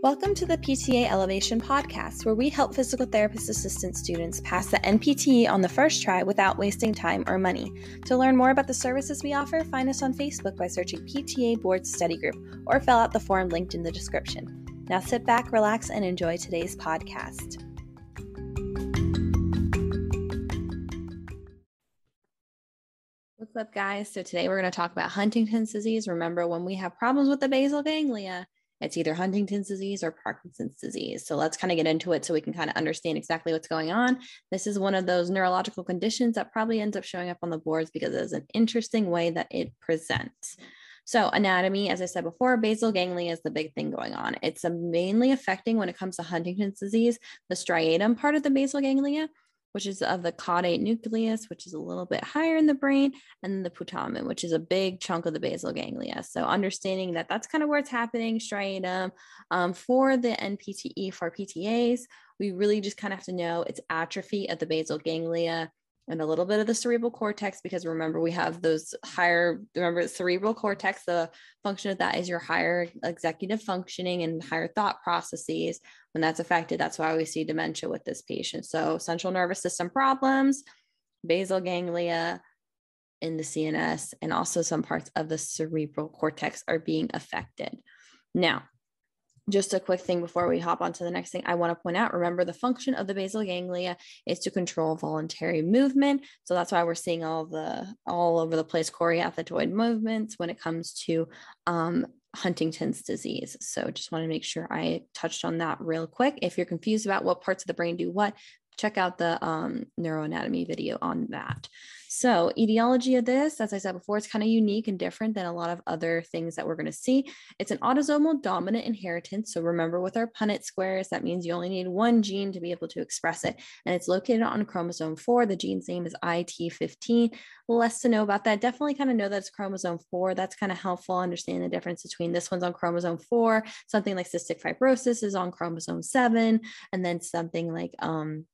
Welcome to the PTA Elevation podcast, where we help physical therapist assistant students pass the NPTE on the first try without wasting time or money. To learn more about the services we offer, find us on Facebook by searching PTA Board Study Group or fill out the form linked in the description. Now sit back, relax, and enjoy today's podcast. What's up, guys? So, today we're going to talk about Huntington's disease. Remember, when we have problems with the basal ganglia, it's either Huntington's disease or Parkinson's disease. So let's kind of get into it so we can kind of understand exactly what's going on. This is one of those neurological conditions that probably ends up showing up on the boards because it's an interesting way that it presents. So, anatomy, as I said before, basal ganglia is the big thing going on. It's mainly affecting when it comes to Huntington's disease, the striatum part of the basal ganglia, which is of the caudate nucleus, which is a little bit higher in the brain, and the putamen, which is a big chunk of the basal ganglia. So understanding that that's kind of where it's happening, striatum. Um, for the NPTE for PTAs, we really just kind of have to know it's atrophy of the basal ganglia and a little bit of the cerebral cortex because remember we have those higher remember the cerebral cortex the function of that is your higher executive functioning and higher thought processes. When that's affected that's why we see dementia with this patient. So central nervous system problems basal ganglia in the cns and also some parts of the cerebral cortex are being affected. Now just a quick thing before we hop on to the next thing I want to point out remember the function of the basal ganglia is to control voluntary movement so that's why we're seeing all the all over the place choreoathetoid movements when it comes to um, Huntington's disease. So just want to make sure I touched on that real quick. If you're confused about what parts of the brain do what, check out the um, neuroanatomy video on that. So, etiology of this, as I said before, it's kind of unique and different than a lot of other things that we're going to see. It's an autosomal dominant inheritance. So, remember with our Punnett squares, that means you only need one gene to be able to express it. And it's located on chromosome four. The gene's name is IT15. Less to know about that. Definitely kind of know that it's chromosome four. That's kind of helpful understanding the difference between this one's on chromosome four, something like cystic fibrosis is on chromosome seven, and then something like um,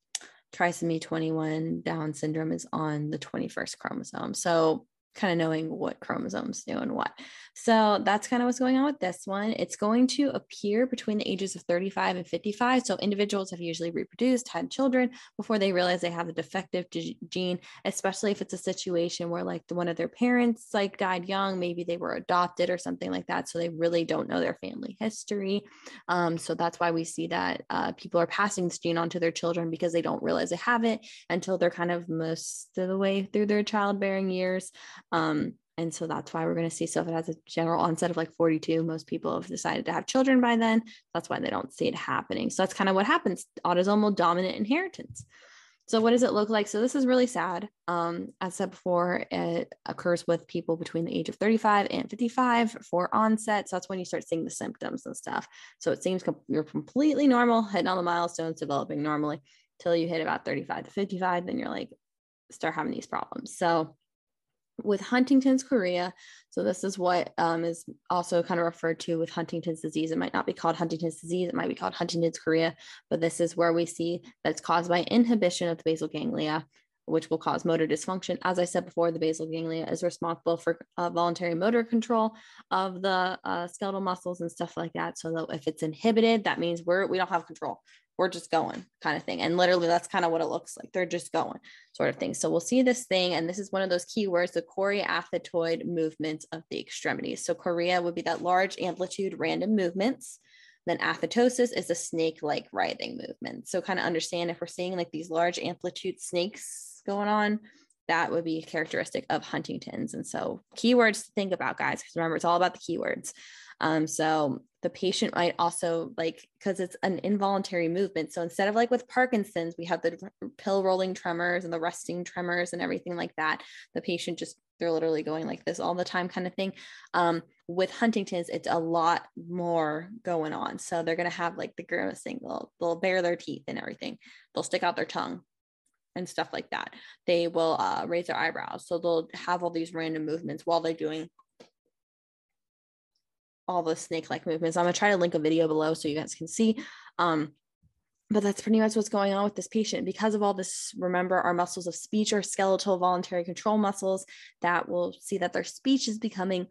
trisomy 21 Down syndrome is on the 21st chromosome. So kind of knowing what chromosomes do and what. So that's kind of what's going on with this one. It's going to appear between the ages of 35 and 55. So individuals have usually reproduced, had children before they realize they have a defective gene, especially if it's a situation where like one of their parents like died young, maybe they were adopted or something like that. So they really don't know their family history. Um, so that's why we see that uh, people are passing this gene on to their children because they don't realize they have it until they're kind of most of the way through their childbearing years. Um, and so that's why we're going to see. So if it has a general onset of like 42, most people have decided to have children by then. That's why they don't see it happening. So that's kind of what happens autosomal dominant inheritance. So what does it look like? So this is really sad. Um, as said before, it occurs with people between the age of 35 and 55 for onset. So that's when you start seeing the symptoms and stuff. So it seems com- you're completely normal, hitting all the milestones, developing normally till you hit about 35 to 55. Then you're like, start having these problems. So with Huntington's chorea. So this is what um, is also kind of referred to with Huntington's disease. It might not be called Huntington's disease. It might be called Huntington's chorea, but this is where we see that it's caused by inhibition of the basal ganglia, which will cause motor dysfunction. As I said before, the basal ganglia is responsible for uh, voluntary motor control of the uh, skeletal muscles and stuff like that. So that if it's inhibited, that means we're we don't have control we're just going kind of thing. And literally that's kind of what it looks like. They're just going sort of thing. So we'll see this thing. And this is one of those keywords, the choreoathetoid movements of the extremities. So chorea would be that large amplitude random movements. Then athetosis is a snake-like writhing movement. So kind of understand if we're seeing like these large amplitude snakes going on, that would be characteristic of Huntington's. And so keywords to think about, guys, because remember, it's all about the keywords. Um, so the patient might also like because it's an involuntary movement. So instead of like with Parkinson's, we have the pill rolling tremors and the resting tremors and everything like that. The patient just they're literally going like this all the time, kind of thing. Um, with Huntington's, it's a lot more going on. So they're gonna have like the grimacing, they'll they'll bare their teeth and everything. They'll stick out their tongue and stuff like that. They will uh, raise their eyebrows. So they'll have all these random movements while they're doing all the snake like movements. I'm gonna try to link a video below so you guys can see. Um, but that's pretty much what's going on with this patient. Because of all this, remember our muscles of speech are skeletal voluntary control muscles that will see that their speech is becoming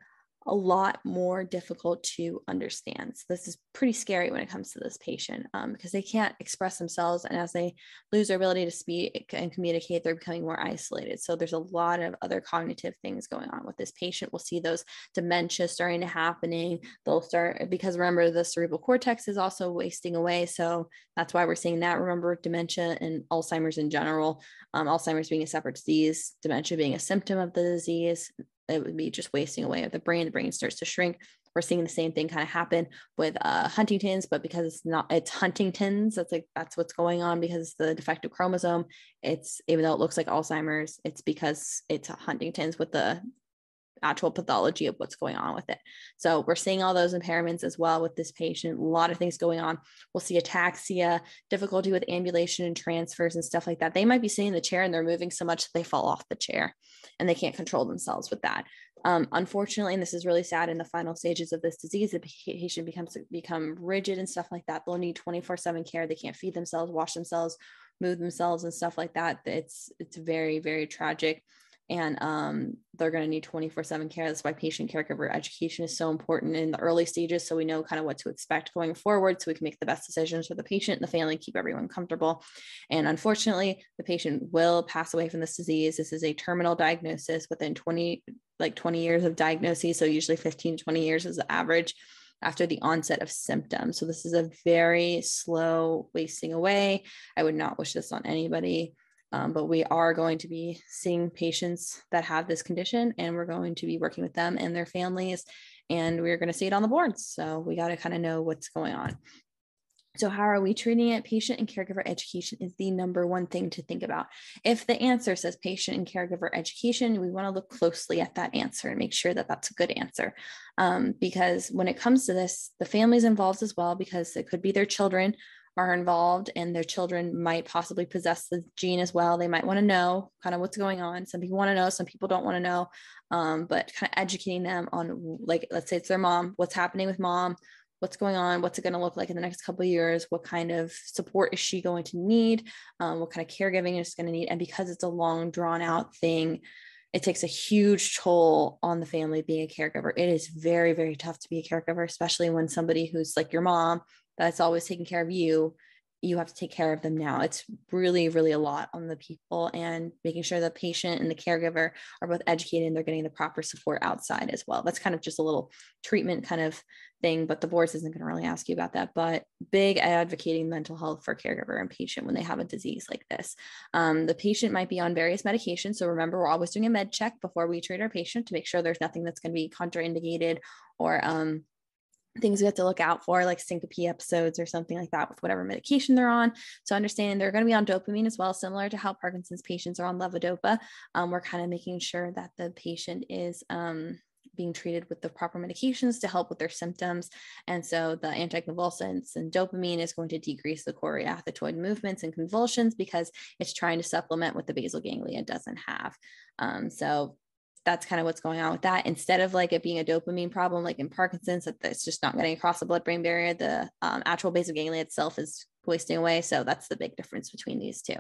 a lot more difficult to understand. So this is pretty scary when it comes to this patient um, because they can't express themselves, and as they lose their ability to speak and communicate, they're becoming more isolated. So there's a lot of other cognitive things going on with this patient. We'll see those dementia starting to happening. They'll start because remember the cerebral cortex is also wasting away, so that's why we're seeing that. Remember dementia and Alzheimer's in general. Um, Alzheimer's being a separate disease, dementia being a symptom of the disease it would be just wasting away of the brain. The brain starts to shrink. We're seeing the same thing kind of happen with uh, Huntington's, but because it's not, it's Huntington's. That's like that's what's going on because the defective chromosome. It's even though it looks like Alzheimer's, it's because it's Huntington's with the actual pathology of what's going on with it. So we're seeing all those impairments as well with this patient. A lot of things going on. We'll see ataxia, difficulty with ambulation and transfers and stuff like that. They might be sitting in the chair and they're moving so much that they fall off the chair and they can't control themselves with that. Um, unfortunately, and this is really sad in the final stages of this disease, the patient becomes become rigid and stuff like that. They'll need 24-7 care. They can't feed themselves, wash themselves, move themselves and stuff like that. It's it's very, very tragic and um, they're going to need 24 7 care. That's why patient caregiver education is so important in the early stages. So we know kind of what to expect going forward so we can make the best decisions for the patient and the family, keep everyone comfortable. And unfortunately, the patient will pass away from this disease. This is a terminal diagnosis within 20, like 20 years of diagnosis. So usually 15 to 20 years is the average after the onset of symptoms. So this is a very slow wasting away. I would not wish this on anybody. Um, but we are going to be seeing patients that have this condition and we're going to be working with them and their families and we're going to see it on the boards. So we got to kind of know what's going on. So, how are we treating it? Patient and caregiver education is the number one thing to think about. If the answer says patient and caregiver education, we want to look closely at that answer and make sure that that's a good answer. Um, because when it comes to this, the family's involved as well, because it could be their children are involved and their children might possibly possess the gene as well. They might want to know kind of what's going on. Some people want to know, some people don't want to know. Um, but kind of educating them on, like, let's say it's their mom, what's happening with mom, what's going on, what's it going to look like in the next couple of years, what kind of support is she going to need, um, what kind of caregiving is going to need. And because it's a long, drawn out thing, it takes a huge toll on the family being a caregiver. It is very, very tough to be a caregiver, especially when somebody who's like your mom that's always taking care of you you have to take care of them now. It's really really a lot on the people and making sure the patient and the caregiver are both educated and they're getting the proper support outside as well. That's kind of just a little treatment kind of thing but the boards isn't going to really ask you about that. But big advocating mental health for caregiver and patient when they have a disease like this. Um, the patient might be on various medications so remember we're always doing a med check before we treat our patient to make sure there's nothing that's going to be contraindicated or um, things we have to look out for, like syncope episodes or something like that with whatever medication they're on. So understanding they're going to be on dopamine as well, similar to how Parkinson's patients are on levodopa. Um, we're kind of making sure that the patient is um, being treated with the proper medications to help with their symptoms. And so the anticonvulsants and dopamine is going to decrease the choreoathetoid movements and convulsions because it's trying to supplement what the basal ganglia doesn't have. Um, so that's kind of what's going on with that. Instead of like it being a dopamine problem, like in Parkinson's, that it's just not getting across the blood brain barrier, the um, actual basal ganglia itself is wasting away. So that's the big difference between these two.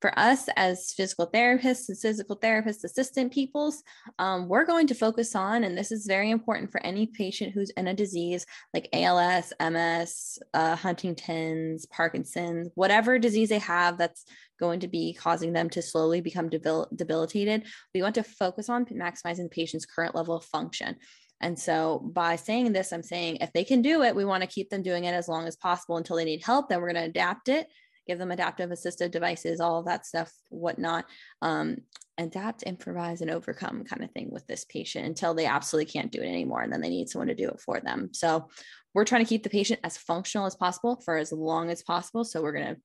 For us as physical therapists and physical therapist assistant peoples, um, we're going to focus on, and this is very important for any patient who's in a disease like ALS, MS, uh, Huntington's, Parkinson's, whatever disease they have that's going to be causing them to slowly become debil- debilitated. We want to focus on maximizing the patient's current level of function. And so by saying this, I'm saying if they can do it, we want to keep them doing it as long as possible until they need help. Then we're going to adapt it, give them adaptive assistive devices, all of that stuff, whatnot. Um, adapt, improvise, and overcome kind of thing with this patient until they absolutely can't do it anymore. And then they need someone to do it for them. So we're trying to keep the patient as functional as possible for as long as possible. So we're going to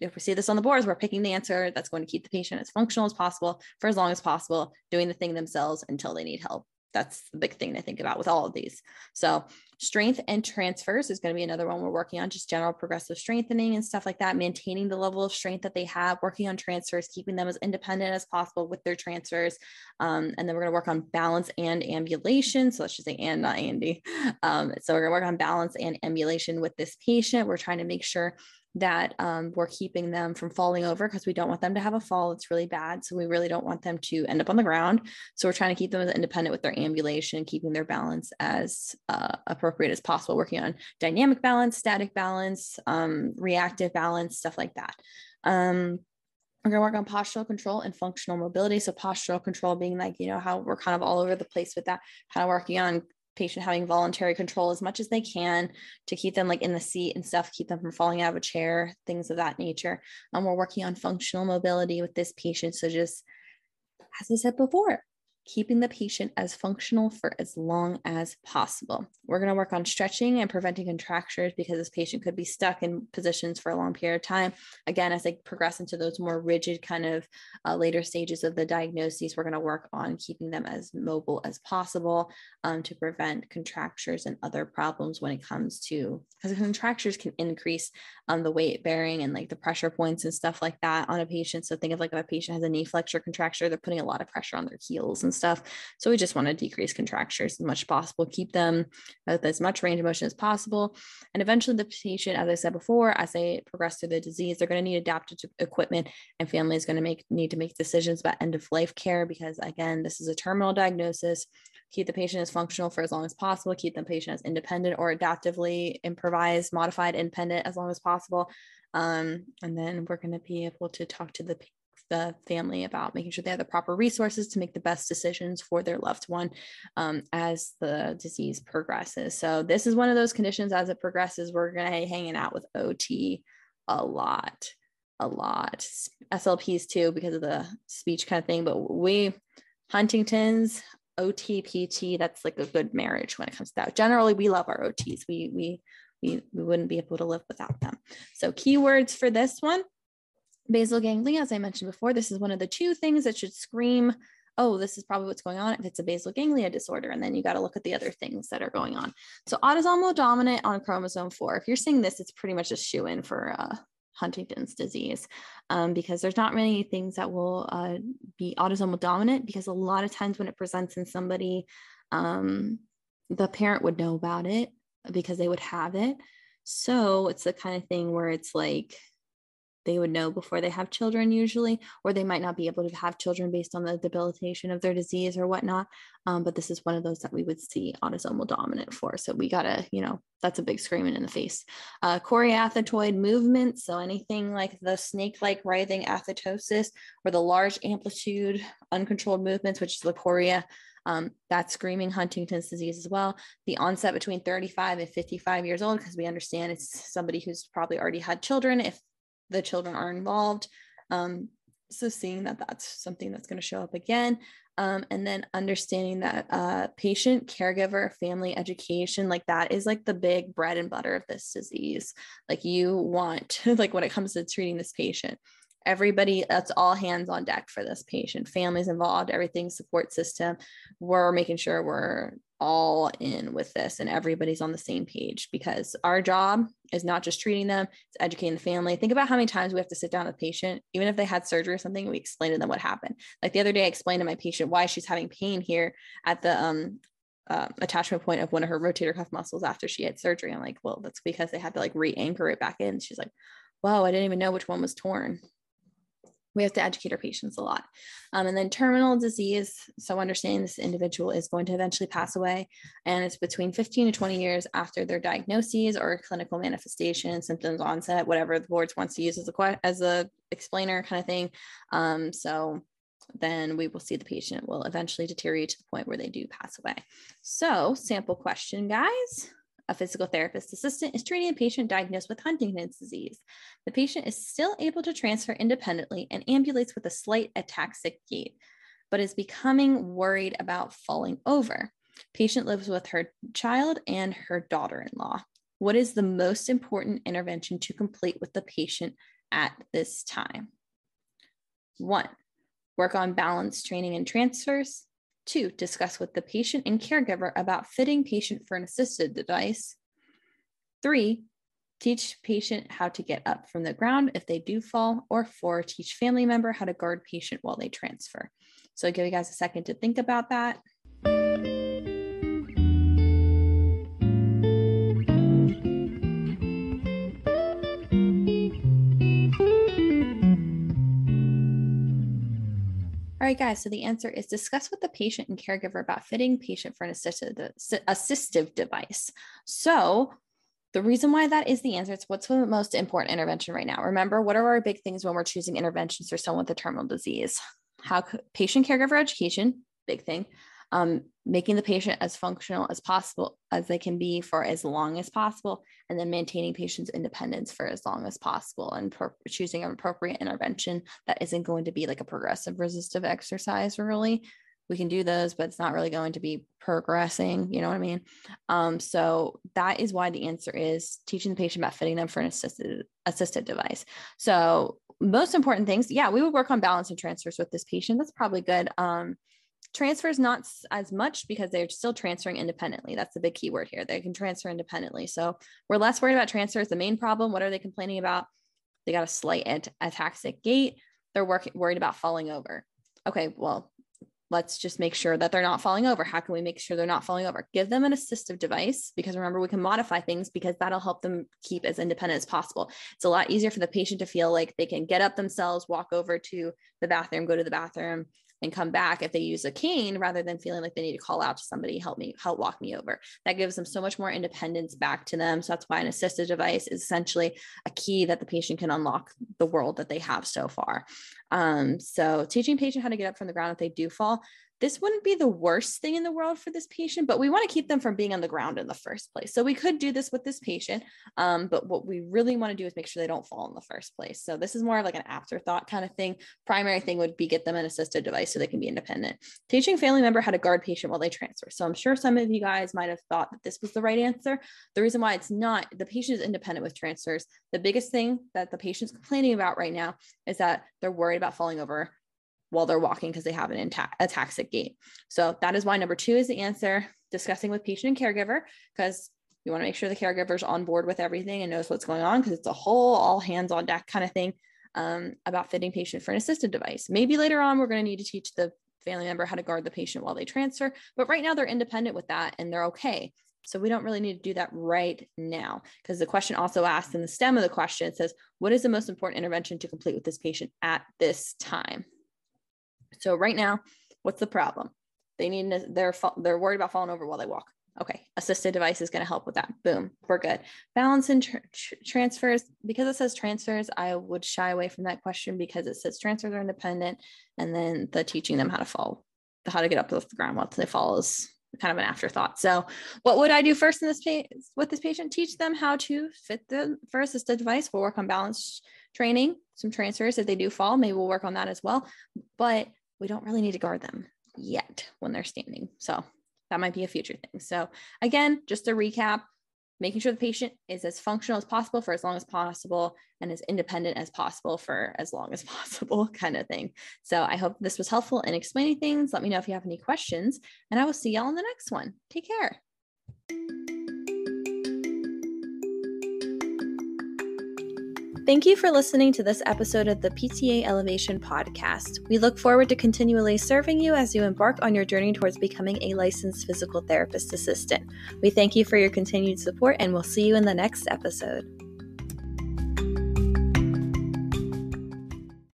if we see this on the boards, we're picking the answer that's going to keep the patient as functional as possible for as long as possible, doing the thing themselves until they need help that's the big thing to think about with all of these. So strength and transfers is going to be another one we're working on, just general progressive strengthening and stuff like that, maintaining the level of strength that they have, working on transfers, keeping them as independent as possible with their transfers. Um, and then we're going to work on balance and ambulation. So let's just say and not Andy. Um, so we're going to work on balance and ambulation with this patient. We're trying to make sure that um, we're keeping them from falling over because we don't want them to have a fall. It's really bad. So we really don't want them to end up on the ground. So we're trying to keep them as independent with their ambulation, keeping their balance as uh, appropriate as possible, working on dynamic balance, static balance, um, reactive balance, stuff like that. Um, we're going to work on postural control and functional mobility. So postural control being like, you know, how we're kind of all over the place with that, kind of working on patient having voluntary control as much as they can to keep them like in the seat and stuff, keep them from falling out of a chair, things of that nature. And um, we're working on functional mobility with this patient. So just as I said before, keeping the patient as functional for as long as possible. We're going to work on stretching and preventing contractures because this patient could be stuck in positions for a long period of time. Again, as they progress into those more rigid kind of uh, later stages of the diagnoses, we're going to work on keeping them as mobile as possible um, to prevent contractures and other problems when it comes to because contractures can increase um, the weight bearing and like the pressure points and stuff like that on a patient. So think of like if a patient has a knee flexor contracture, they're putting a lot of pressure on their heels and stuff. So we just want to decrease contractures as much as possible, keep them with as much range of motion as possible. And eventually the patient, as I said before, as they progress through the disease, they're going to need adaptive equipment and family is going to make need to make decisions about end of life care because again, this is a terminal diagnosis keep the patient as functional for as long as possible, keep the patient as independent or adaptively improvised, modified, independent as long as possible. Um, and then we're going to be able to talk to the the family about making sure they have the proper resources to make the best decisions for their loved one um, as the disease progresses. So this is one of those conditions as it progresses, we're going to be hanging out with OT a lot, a lot. SLPs too, because of the speech kind of thing. But we, Huntington's, OT, PT, that's like a good marriage when it comes to that. Generally, we love our OTs. We, we, we, we wouldn't be able to live without them. So keywords for this one Basal ganglia, as I mentioned before, this is one of the two things that should scream, oh, this is probably what's going on if it's a basal ganglia disorder. And then you got to look at the other things that are going on. So autosomal dominant on chromosome four. If you're seeing this, it's pretty much a shoe in for uh, Huntington's disease um, because there's not many things that will uh, be autosomal dominant because a lot of times when it presents in somebody, um, the parent would know about it because they would have it. So it's the kind of thing where it's like they would know before they have children usually or they might not be able to have children based on the debilitation of their disease or whatnot. Um, but this is one of those that we would see autosomal dominant for. So we gotta you know that's a big screaming in the face. Uh, choreoathetoid movement so anything like the snake-like writhing athetosis or the large amplitude uncontrolled movements which is the chorea um, that's screaming Huntington's disease as well. The onset between 35 and 55 years old, because we understand it's somebody who's probably already had children if the children are involved. Um, so seeing that that's something that's going to show up again. Um, and then understanding that uh, patient, caregiver, family education, like that is like the big bread and butter of this disease. Like you want, like when it comes to treating this patient, everybody that's all hands on deck for this patient families involved everything support system we're making sure we're all in with this and everybody's on the same page because our job is not just treating them it's educating the family. Think about how many times we have to sit down with a patient even if they had surgery or something we explain to them what happened. Like the other day i explained to my patient why she's having pain here at the um uh, attachment point of one of her rotator cuff muscles after she had surgery. I'm like well that's because they had to like re-anchor it back in. She's like wow i didn't even know which one was torn we have to educate our patients a lot. Um, and then terminal disease. So understanding this individual is going to eventually pass away, and it's between 15 to 20 years after their diagnoses or clinical manifestation, symptoms onset, whatever the boards wants to use as a as a explainer kind of thing. Um, so then we will see the patient will eventually deteriorate to the point where they do pass away. So sample question, guys a physical therapist assistant is treating a patient diagnosed with Huntington's disease. The patient is still able to transfer independently and ambulates with a slight ataxic gait, but is becoming worried about falling over. Patient lives with her child and her daughter in law. What is the most important intervention to complete with the patient at this time? One, work on balance training and transfers. Two, discuss with the patient and caregiver about fitting patient for an assisted device. Three, teach patient how to get up from the ground if they do fall. Or four, teach family member how to guard patient while they transfer. So I'll give you guys a second to think about that. All right, guys. So the answer is discuss with the patient and caregiver about fitting patient for an assistive, assistive device. So the reason why that is the answer, it's what's the most important intervention right now. Remember, what are our big things when we're choosing interventions for someone with a terminal disease? How patient caregiver education, big thing um, making the patient as functional as possible as they can be for as long as possible, and then maintaining patient's independence for as long as possible, and pro- choosing an appropriate intervention that isn't going to be like a progressive resistive exercise. Really, we can do those, but it's not really going to be progressing. You know what I mean? Um, so that is why the answer is teaching the patient about fitting them for an assisted assisted device. So most important things, yeah, we would work on balance and transfers with this patient. That's probably good. Um, transfers not as much because they're still transferring independently. That's the big keyword here. They can transfer independently. So we're less worried about transfers the main problem. What are they complaining about? They got a slight ataxic gait. They're work- worried about falling over. Okay well let's just make sure that they're not falling over. How can we make sure they're not falling over? Give them an assistive device because remember we can modify things because that'll help them keep as independent as possible. It's a lot easier for the patient to feel like they can get up themselves walk over to the bathroom go to the bathroom and come back if they use a cane rather than feeling like they need to call out to somebody help me help walk me over. That gives them so much more independence back to them. So that's why an assisted device is essentially a key that the patient can unlock the world that they have so far. Um, so teaching patient how to get up from the ground if they do fall this wouldn't be the worst thing in the world for this patient, but we want to keep them from being on the ground in the first place. So we could do this with this patient, um, but what we really want to do is make sure they don't fall in the first place. So this is more of like an afterthought kind of thing. Primary thing would be get them an assisted device so they can be independent. Teaching family member how to guard patient while they transfer. So I'm sure some of you guys might have thought that this was the right answer. The reason why it's not, the patient is independent with transfers. The biggest thing that the patient's complaining about right now is that they're worried about falling over while they're walking because they have an intact ataxic gait. So that is why number two is the answer. Discussing with patient and caregiver because you want to make sure the caregiver's on board with everything and knows what's going on because it's a whole all hands on deck kind of thing um, about fitting patient for an assisted device. Maybe later on we're going to need to teach the family member how to guard the patient while they transfer, but right now they're independent with that and they're okay. So we don't really need to do that right now because the question also asks in the stem of the question, it says, what is the most important intervention to complete with this patient at this time? So right now, what's the problem? They need to, they're they're worried about falling over while they walk. Okay, assisted device is going to help with that. Boom, we're good. Balance and tr- tr- transfers, because it says transfers, I would shy away from that question because it says transfers are independent, and then the teaching them how to fall, how to get up off the ground once they fall is kind of an afterthought. So, what would I do first in this pa- with this patient? Teach them how to fit the for assisted device. We'll work on balance training, some transfers if they do fall. Maybe we'll work on that as well. But we don't really need to guard them yet when they're standing. So that might be a future thing. So again, just to recap, making sure the patient is as functional as possible for as long as possible and as independent as possible for as long as possible kind of thing. So I hope this was helpful in explaining things. Let me know if you have any questions and I will see y'all in the next one. Take care. Thank you for listening to this episode of the PTA Elevation Podcast. We look forward to continually serving you as you embark on your journey towards becoming a licensed physical therapist assistant. We thank you for your continued support and we'll see you in the next episode.